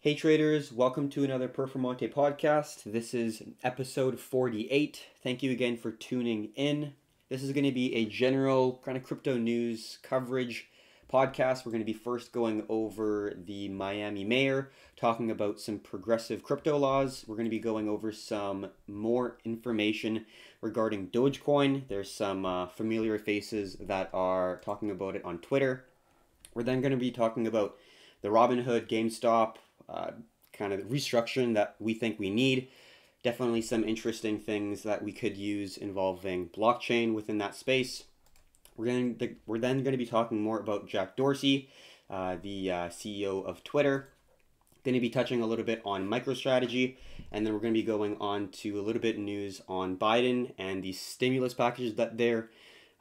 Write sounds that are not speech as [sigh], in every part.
Hey traders, welcome to another Performante podcast. This is episode 48. Thank you again for tuning in. This is going to be a general kind of crypto news coverage podcast. We're going to be first going over the Miami mayor, talking about some progressive crypto laws. We're going to be going over some more information regarding Dogecoin. There's some uh, familiar faces that are talking about it on Twitter. We're then going to be talking about the Robinhood, GameStop, uh, kind of restructuring that we think we need. Definitely some interesting things that we could use involving blockchain within that space. We're going to, we're then going to be talking more about Jack Dorsey, uh, the uh, CEO of Twitter. Going to be touching a little bit on MicroStrategy, and then we're going to be going on to a little bit news on Biden and the stimulus packages that they're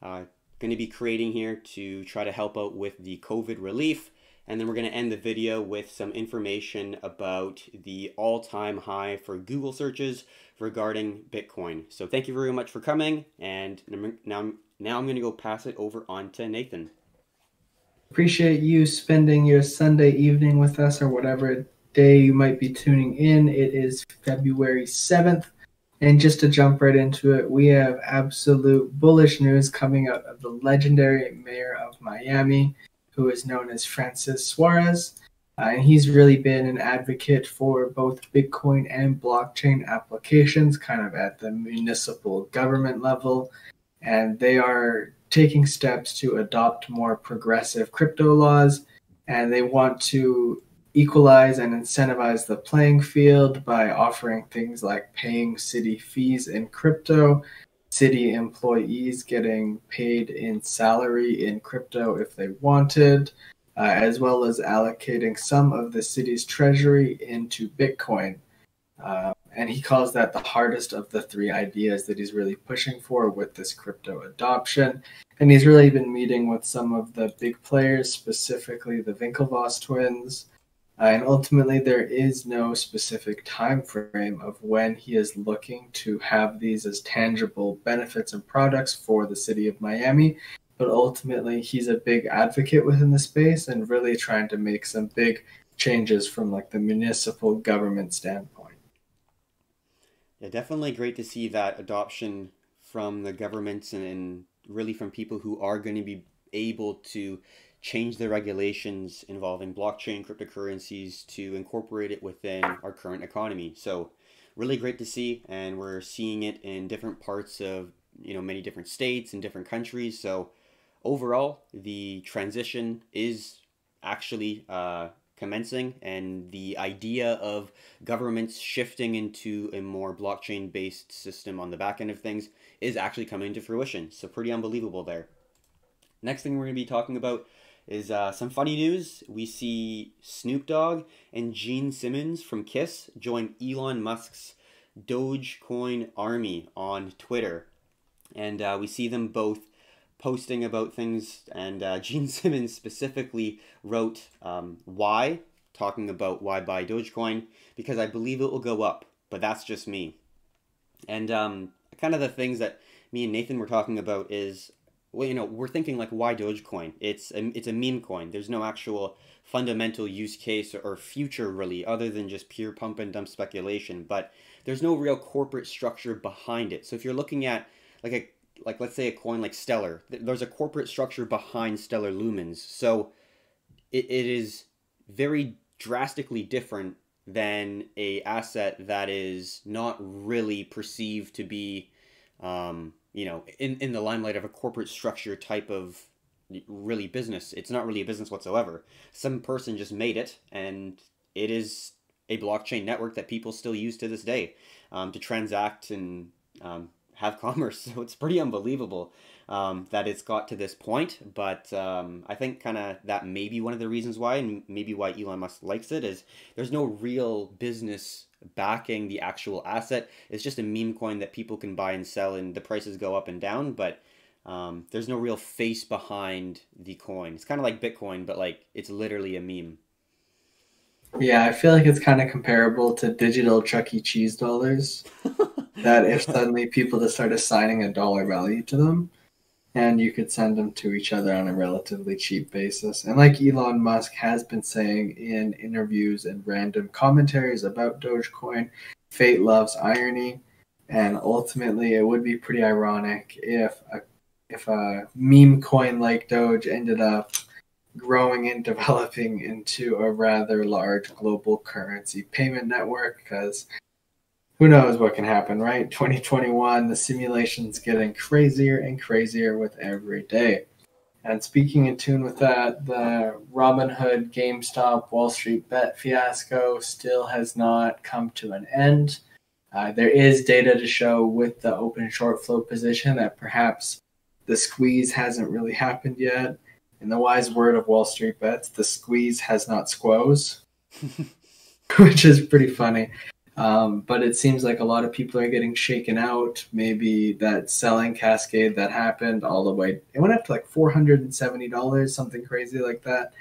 uh, going to be creating here to try to help out with the COVID relief. And then we're going to end the video with some information about the all-time high for Google searches regarding Bitcoin. So thank you very much for coming. And now, now I'm going to go pass it over on to Nathan. Appreciate you spending your Sunday evening with us or whatever day you might be tuning in. It is February 7th. And just to jump right into it, we have absolute bullish news coming out of the legendary mayor of Miami who is known as Francis Suarez. Uh, and he's really been an advocate for both Bitcoin and blockchain applications, kind of at the municipal government level. And they are taking steps to adopt more progressive crypto laws. And they want to equalize and incentivize the playing field by offering things like paying city fees in crypto city employees getting paid in salary in crypto if they wanted, uh, as well as allocating some of the city's treasury into Bitcoin. Uh, and he calls that the hardest of the three ideas that he's really pushing for with this crypto adoption. And he's really been meeting with some of the big players, specifically the Winklevoss twins, uh, and ultimately, there is no specific time frame of when he is looking to have these as tangible benefits and products for the city of Miami. But ultimately, he's a big advocate within the space and really trying to make some big changes from like the municipal government standpoint. Yeah, definitely great to see that adoption from the governments and, and really from people who are going to be able to change the regulations involving blockchain cryptocurrencies to incorporate it within our current economy. So really great to see and we're seeing it in different parts of you know many different states and different countries. So overall the transition is actually uh, commencing and the idea of governments shifting into a more blockchain based system on the back end of things is actually coming to fruition. So pretty unbelievable there. Next thing we're going to be talking about is uh, some funny news. We see Snoop Dogg and Gene Simmons from Kiss join Elon Musk's Dogecoin army on Twitter. And uh, we see them both posting about things. And uh, [laughs] Gene Simmons specifically wrote um, why, talking about why buy Dogecoin, because I believe it will go up. But that's just me. And um, kind of the things that me and Nathan were talking about is well, you know, we're thinking like, why Dogecoin? It's a, it's a meme coin. There's no actual fundamental use case or future really, other than just pure pump and dump speculation. But there's no real corporate structure behind it. So if you're looking at like a like let's say a coin like Stellar, there's a corporate structure behind Stellar Lumens. So it, it is very drastically different than a asset that is not really perceived to be um, you know, in, in the limelight of a corporate structure type of really business. It's not really a business whatsoever. Some person just made it, and it is a blockchain network that people still use to this day um, to transact and um, have [laughs] commerce. So it's pretty unbelievable um, that it's got to this point. But um, I think kind of that may be one of the reasons why, and maybe why Elon Musk likes it, is there's no real business backing the actual asset. It's just a meme coin that people can buy and sell, and the prices go up and down. But um, there's no real face behind the coin. It's kind of like Bitcoin, but like it's literally a meme. Yeah, I feel like it's kind of comparable to digital Chuck E. Cheese dollars. [laughs] that if suddenly people just start assigning a dollar value to them, and you could send them to each other on a relatively cheap basis. And like Elon Musk has been saying in interviews and random commentaries about Dogecoin, fate loves irony, and ultimately it would be pretty ironic if a if a meme coin like Doge ended up growing and [laughs] developing into a rather large global currency payment network because who knows what can happen, right? [laughs] 2021, the simulation's getting crazier and crazier with every day. And speaking in tune with that, the Robinhood, GameStop, Wall Street bet fiasco still has not come to an end. Uh, there is data to show with the open short flow position that perhaps the squeeze hasn't really happened yet. In the wise word of Wall Street bets, the squeeze has not squoze, [laughs] [laughs] which is pretty funny. Um, but it seems like a lot of people are getting shaken out. Maybe that selling cascade that happened all the way, it went up to like $470, something crazy like that.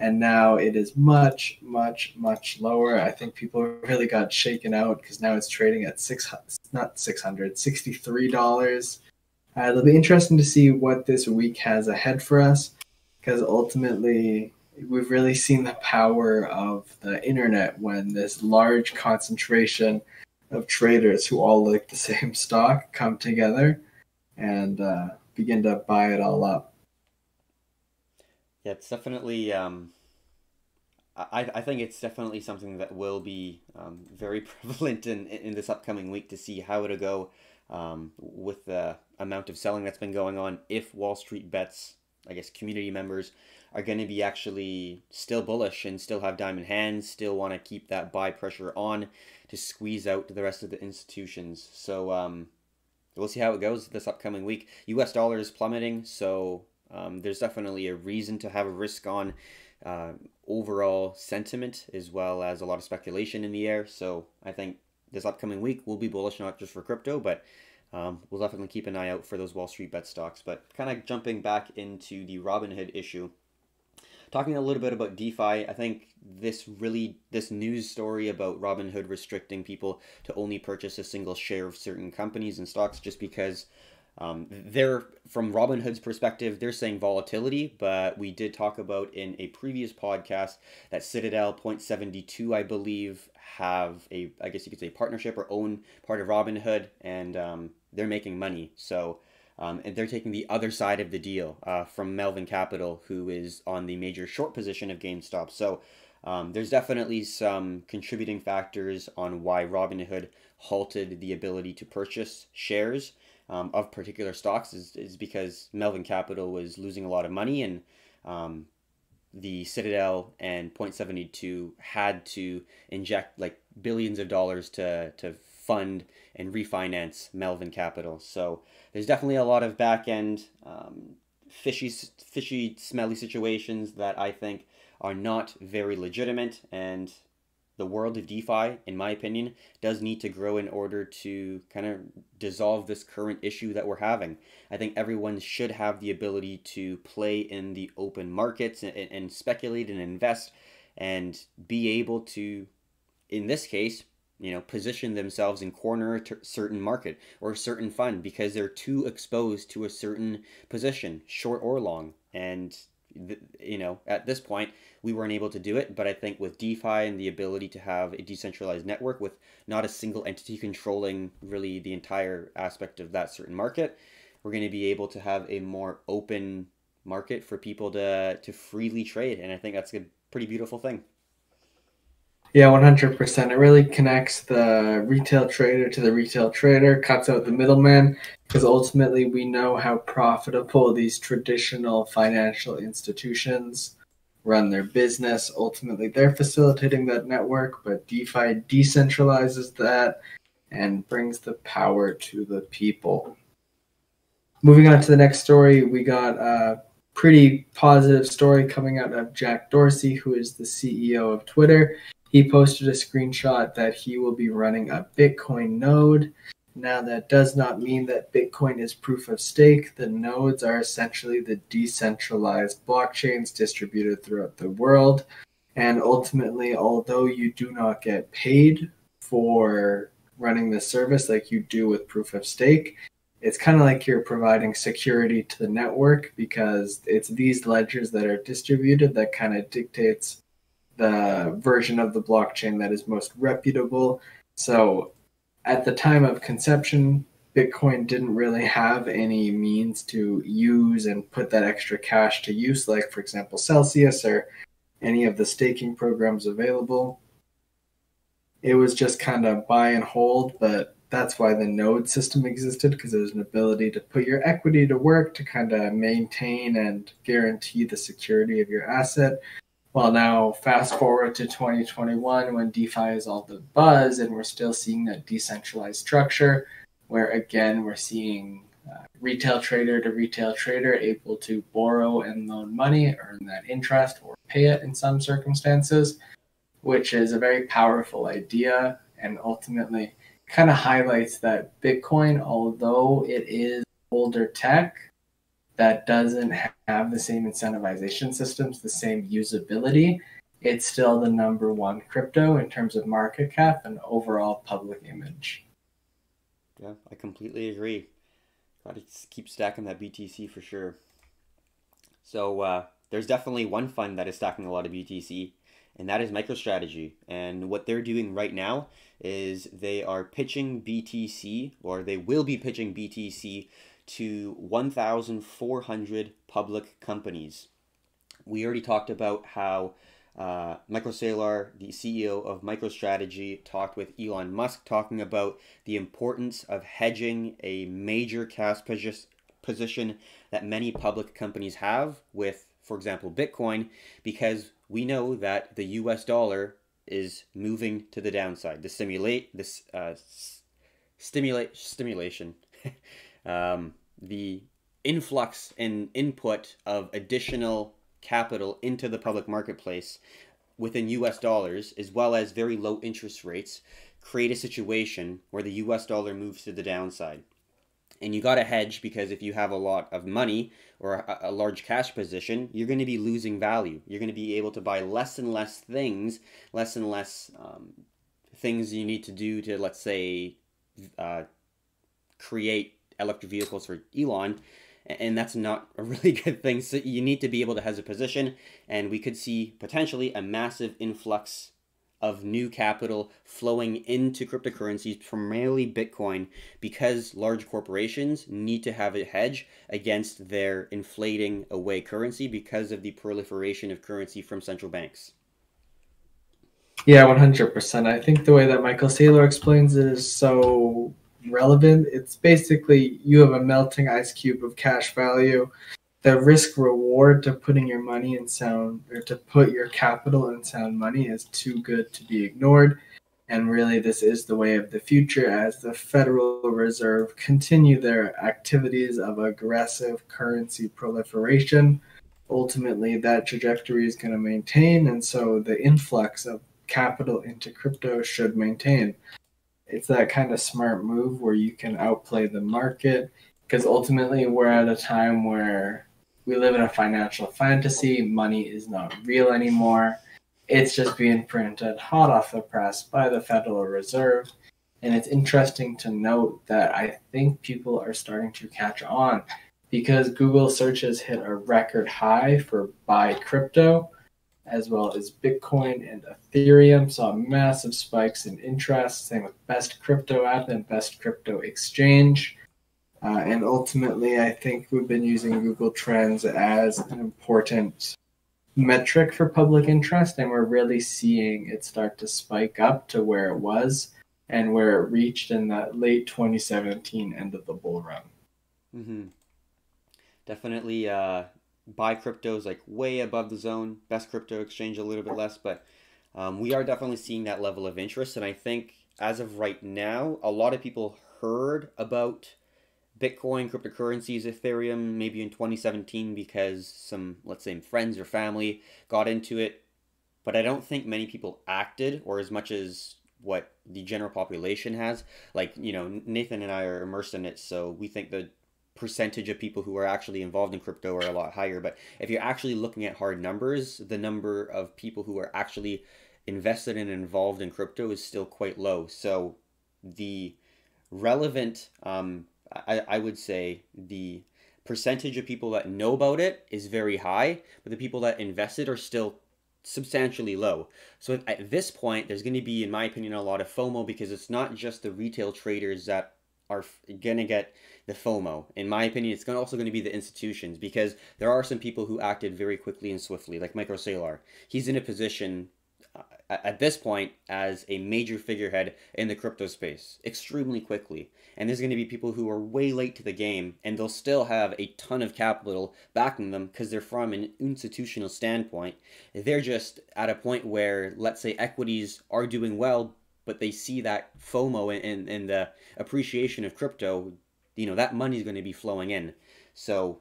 And now it is much, much, much lower. I think people really got shaken out because now it's trading at six, not 600, $63. Uh, it'll be interesting to see what this week has ahead for us because ultimately we've really seen the power of the internet when this large concentration of traders who all like the [laughs] same stock come together and uh, begin to buy it all up. Yeah, it's definitely. Um, I I think it's definitely something that will be um, very [laughs] prevalent in in this upcoming week to see how it'll go um, with the amount of selling that's been going on. If Wall Street bets, I guess, community members are going to be actually still bullish and still have diamond hands, still want to keep that buy pressure on to squeeze out the rest of the institutions. So um, we'll see how it goes this upcoming week. U.S. dollar is plummeting, so um, there's definitely a reason to have a risk on uh, overall sentiment as well as a lot of speculation in the air. So I think this upcoming week will be bullish not just for crypto, but um, we'll definitely keep an eye out for those Wall Street bet stocks. But kind of jumping back into the Robinhood issue, talking a little bit about DeFi, I think this really this news story about Robinhood restricting people to only purchase a single share of certain companies and stocks just because um, they're from Robinhood's perspective, they're saying volatility, but we did talk about in a previous podcast that Citadel Point Seventy Two, I believe, have a I guess you could say partnership or own part of Robinhood, and um, they're making money. So um, and they're taking the other side of the deal uh, from Melvin Capital, who is on the major short position of GameStop. So um, there's definitely some contributing factors on why Robinhood halted the ability to purchase shares um, of particular stocks is, is because Melvin Capital was losing a lot of money and um, the Citadel and Point Seventy Two had to inject like billions of dollars to to fund and refinance Melvin Capital. So there's definitely a lot of back end um, fishy, fishy, smelly situations that I think are not very legitimate. And the world of DeFi, in my opinion, does need to grow in order to kind of dissolve this current issue that we're having. I think everyone should have the ability to play in the open markets and, and speculate and invest and be able to, in this case, you know, position themselves in corner a certain market or a certain fund because they're too exposed to a certain position, short or long. And you know, at this point, we weren't able to do it. But I think with DeFi and the ability to have a decentralized network with not a single entity controlling really the entire aspect of that certain market, we're going to be able to have a more open market for people to to freely trade. And I think that's a pretty beautiful thing. Yeah, 100%. It really connects the retail trader to the retail trader, cuts out the middleman, because ultimately we know how profitable these traditional financial institutions run their business. Ultimately, they're facilitating that network, but DeFi decentralizes that and brings the power to the people. Moving on to the next story, we got a pretty positive story coming out of Jack Dorsey, who is the CEO of Twitter he posted a screenshot that he will be running a Bitcoin node. Now, that does not mean that Bitcoin is proof of stake. The nodes are essentially the decentralized blockchains distributed throughout the world. And ultimately, although you do not get paid for running the service like you do with proof of stake, it's kind of like you're providing security to the network because it's these ledgers that are distributed that kind of dictates the version of the blockchain that is most reputable. So at the time of conception, Bitcoin didn't really have any means to use and put that extra cash to use, like, for example, Celsius or any of the staking programs available. It was just kind of buy and hold, but that's why the node system existed because there's an ability to put your equity to work to kind of maintain and guarantee the security of your asset. Well, now fast forward to 2021 when DeFi is all the buzz and we're still seeing that decentralized structure where again we're seeing uh, retail trader to retail trader able to borrow and loan money, earn that interest, or pay it in some circumstances, which is a very powerful idea and ultimately kind of highlights that Bitcoin, although it is older tech, that doesn't have the same incentivization systems, the same usability, it's still the number one crypto in terms of market cap and overall public image. Yeah, I completely agree. Got to keep stacking that BTC for sure. So uh, there's definitely one fund that is stacking a lot of BTC, and that is MicroStrategy. And what they're doing right now is they are pitching BTC, or they will be pitching BTC to 1,400 public companies. We already talked about how uh, Michael Saylor, the CEO of MicroStrategy, talked with Elon Musk talking about the importance of hedging a major cash position that many public companies have with, for example, Bitcoin, because we know that the US dollar is moving to the downside. The stimulate this uh, stimulate stimulation, [laughs] um, the influx and input of additional capital into the public marketplace within US dollars, as well as very low interest rates, create a situation where the US dollar moves to the downside. And you got to hedge because if you have a lot of money or a, a large cash position, you're going to be losing value. You're going to be able to buy less and less things, less and less um, things you need to do to, let's say, uh, create electric vehicles for Elon and that's not a [laughs] really good thing. So you need to be able to have a position, and we could see potentially a massive influx of new capital flowing into cryptocurrencies, primarily Bitcoin, because large corporations need to have a hedge against their inflating away currency because of the proliferation of currency from central banks. Yeah, 100%. I think the way that Michael Saylor explains it is so relevant. It's basically you have a melting ice cube of cash value. The risk reward to putting your money in sound or to put your capital in sound money is too good to be ignored. And really, this is the way of the future as the Federal Reserve continue their activities of aggressive currency proliferation. Ultimately, that trajectory is going to maintain, and so the influx of capital into crypto should maintain it's that kind of smart move where you can outplay the market because ultimately we're at a time where we live in a financial fantasy. Money is not real anymore. It's just being printed hot off the press by the Federal Reserve. And it's interesting to note that I think people are starting to catch on because Google searches hit a record high for buy crypto as well as Bitcoin and Ethereum saw massive spikes in interest. Same with Best Crypto App and Best Crypto Exchange. Uh, and ultimately, I think we've been using Google Trends as an important metric for public interest, and we're really seeing it start to spike up to where it was and where it reached in that late 2017 end of the bull run. Mm-hmm. Definitely, uh, buy cryptos like way above the zone. Best crypto exchange a little bit less, but um, we are definitely seeing that level of interest. And I think as of right now, a lot of people heard about Bitcoin, cryptocurrencies, Ethereum, maybe in 2017 because some, let's say, friends or family got into it. But I don't think many people acted, or as much as what the general population has. Like, you know, Nathan and I are immersed in it, so we think the percentage of people who are actually involved in crypto are a lot higher. But if you're actually looking at hard numbers, the number of people who are actually invested and involved in crypto is still quite low. So the relevant um, I, I would say the percentage of people that know about it is very high, but the people that invested are still substantially low. So at this point, there's going to be, in my opinion, a lot of FOMO because it's not just the retail traders that are going to get the FOMO. In my opinion, it's also going to be the institutions because there are some people who acted very quickly and swiftly, like Michael Saylor. He's in a position uh, at this point as a major figurehead in the crypto space extremely quickly. And there's going to be people who are way late to the game and they'll still have a ton of capital backing them because they're from an institutional standpoint. They're just at a point where, let's say, equities are doing well, but they see that FOMO and, and the appreciation of crypto, you know, that money is going to be flowing in. So,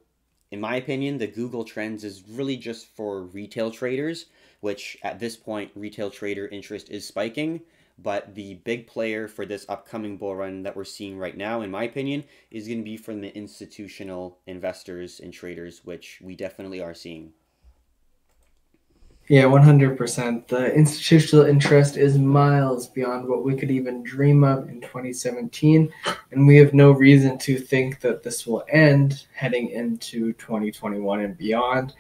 in my opinion, the Google Trends is really just for retail traders which at this point retail trader interest is spiking. But the big player for this upcoming bull run that we're seeing right now, in my opinion, is going to be from the institutional investors and traders, which we definitely are seeing. Yeah, 100%. The institutional interest is miles beyond what we could even dream of in 2017. And we have no reason to think that this will end heading into 2021 and beyond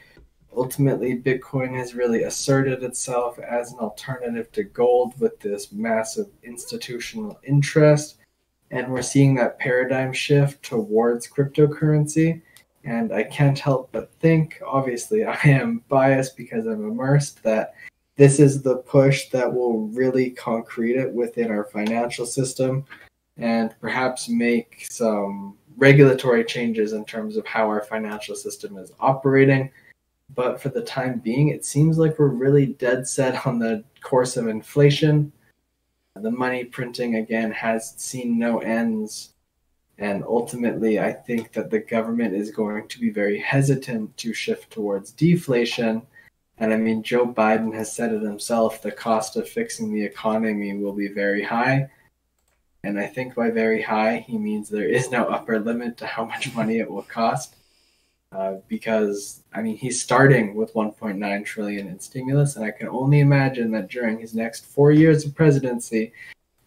ultimately bitcoin has really asserted itself as an alternative to gold with this massive institutional interest and we're seeing that paradigm shift towards cryptocurrency and i can't help but think obviously [laughs] i am biased because i'm immersed that this is the push that will really concrete it within our financial system and perhaps make some regulatory changes in terms of how our financial system is operating but for the time being, it seems like we're really dead set on the course of inflation. The money printing, again, has seen no ends. And ultimately, I think that the government is going to be very hesitant to shift towards deflation. And I mean, Joe Biden has said it himself the cost of fixing the economy will be very high. And I think by very high, he means there is no upper limit to how much money it will cost. Uh, because I mean he's starting with 1.9 trillion in stimulus, and I can only imagine that during his next four years of presidency,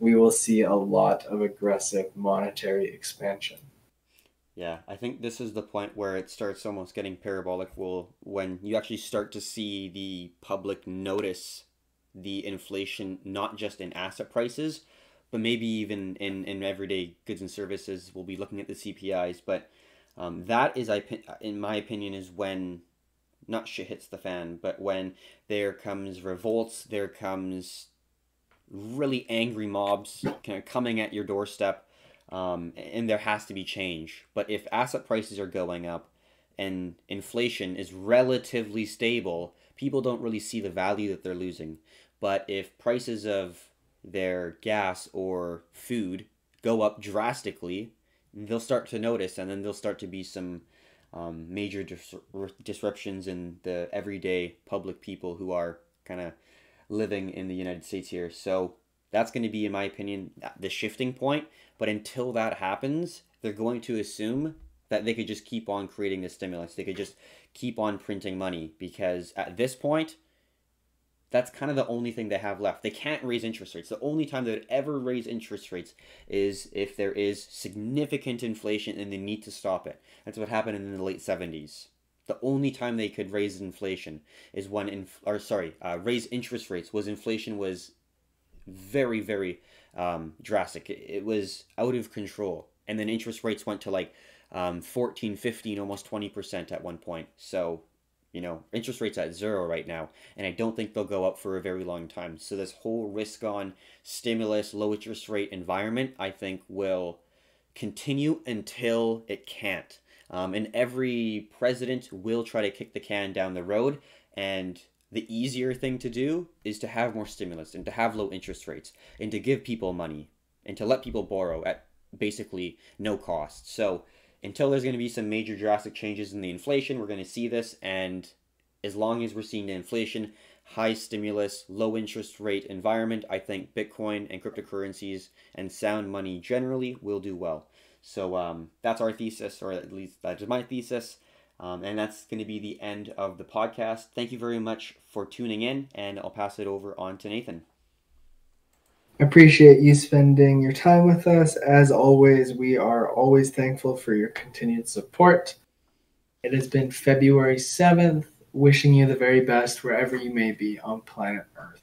we will see a lot of aggressive monetary expansion. Yeah, I think this is the point where it starts almost getting parabolic. Well, when you actually start to see the public notice the inflation, not just in asset prices, but maybe even in, in everyday goods and services. We'll be looking at the CPIs, but um, that is, in my opinion, is when not shit hits the fan, but when there comes revolts, there comes really angry mobs kind of coming at your doorstep, um, and there has to be change. But if asset prices are going up and inflation is relatively stable, people don't really see the value that they're losing. But if prices of their gas or food go up drastically, they'll start to notice, and then there'll start to be some um, major dis- disruptions in the everyday public people who are kind of living in the United States here. So that's going to be, in my opinion, the shifting point. But until that happens, they're going to assume that they could just keep on creating the stimulus. They could just keep on printing money because at this point, that's kind of the only thing they have left. They can't raise interest rates. The only time they would ever raise interest rates is if there is significant inflation and they need to stop it. That's what happened in the late 70s. The only time they could raise inflation is when, in, or sorry, uh, raise interest rates was inflation was very, very um, drastic. It, it, was out of control. And then interest rates went to like um, 14, 15, almost 20% at one point. So you know, interest rates at zero right now, and I don't think they'll go up for a very long time. So this whole risk on stimulus, low interest rate environment, I think will continue until it can't. Um, and every president will try to kick the can down the road. And the easier thing to do is to have more stimulus and to have low interest rates and to give people money and to let people borrow at basically no cost. So until there's going to be some major drastic changes in the inflation, we're going to see this. And as long as we're seeing the inflation, high stimulus, low interest rate environment, I think Bitcoin and cryptocurrencies and sound money generally will do well. So um, that's our thesis, or at least that is my thesis. Um, and that's going to be the end of the podcast. Thank you very much for tuning in, and I'll pass it over on to Nathan. I appreciate you spending your time with us. As always, we are always thankful for your continued support. It has been February 7th, wishing you the very best wherever you may be on planet Earth.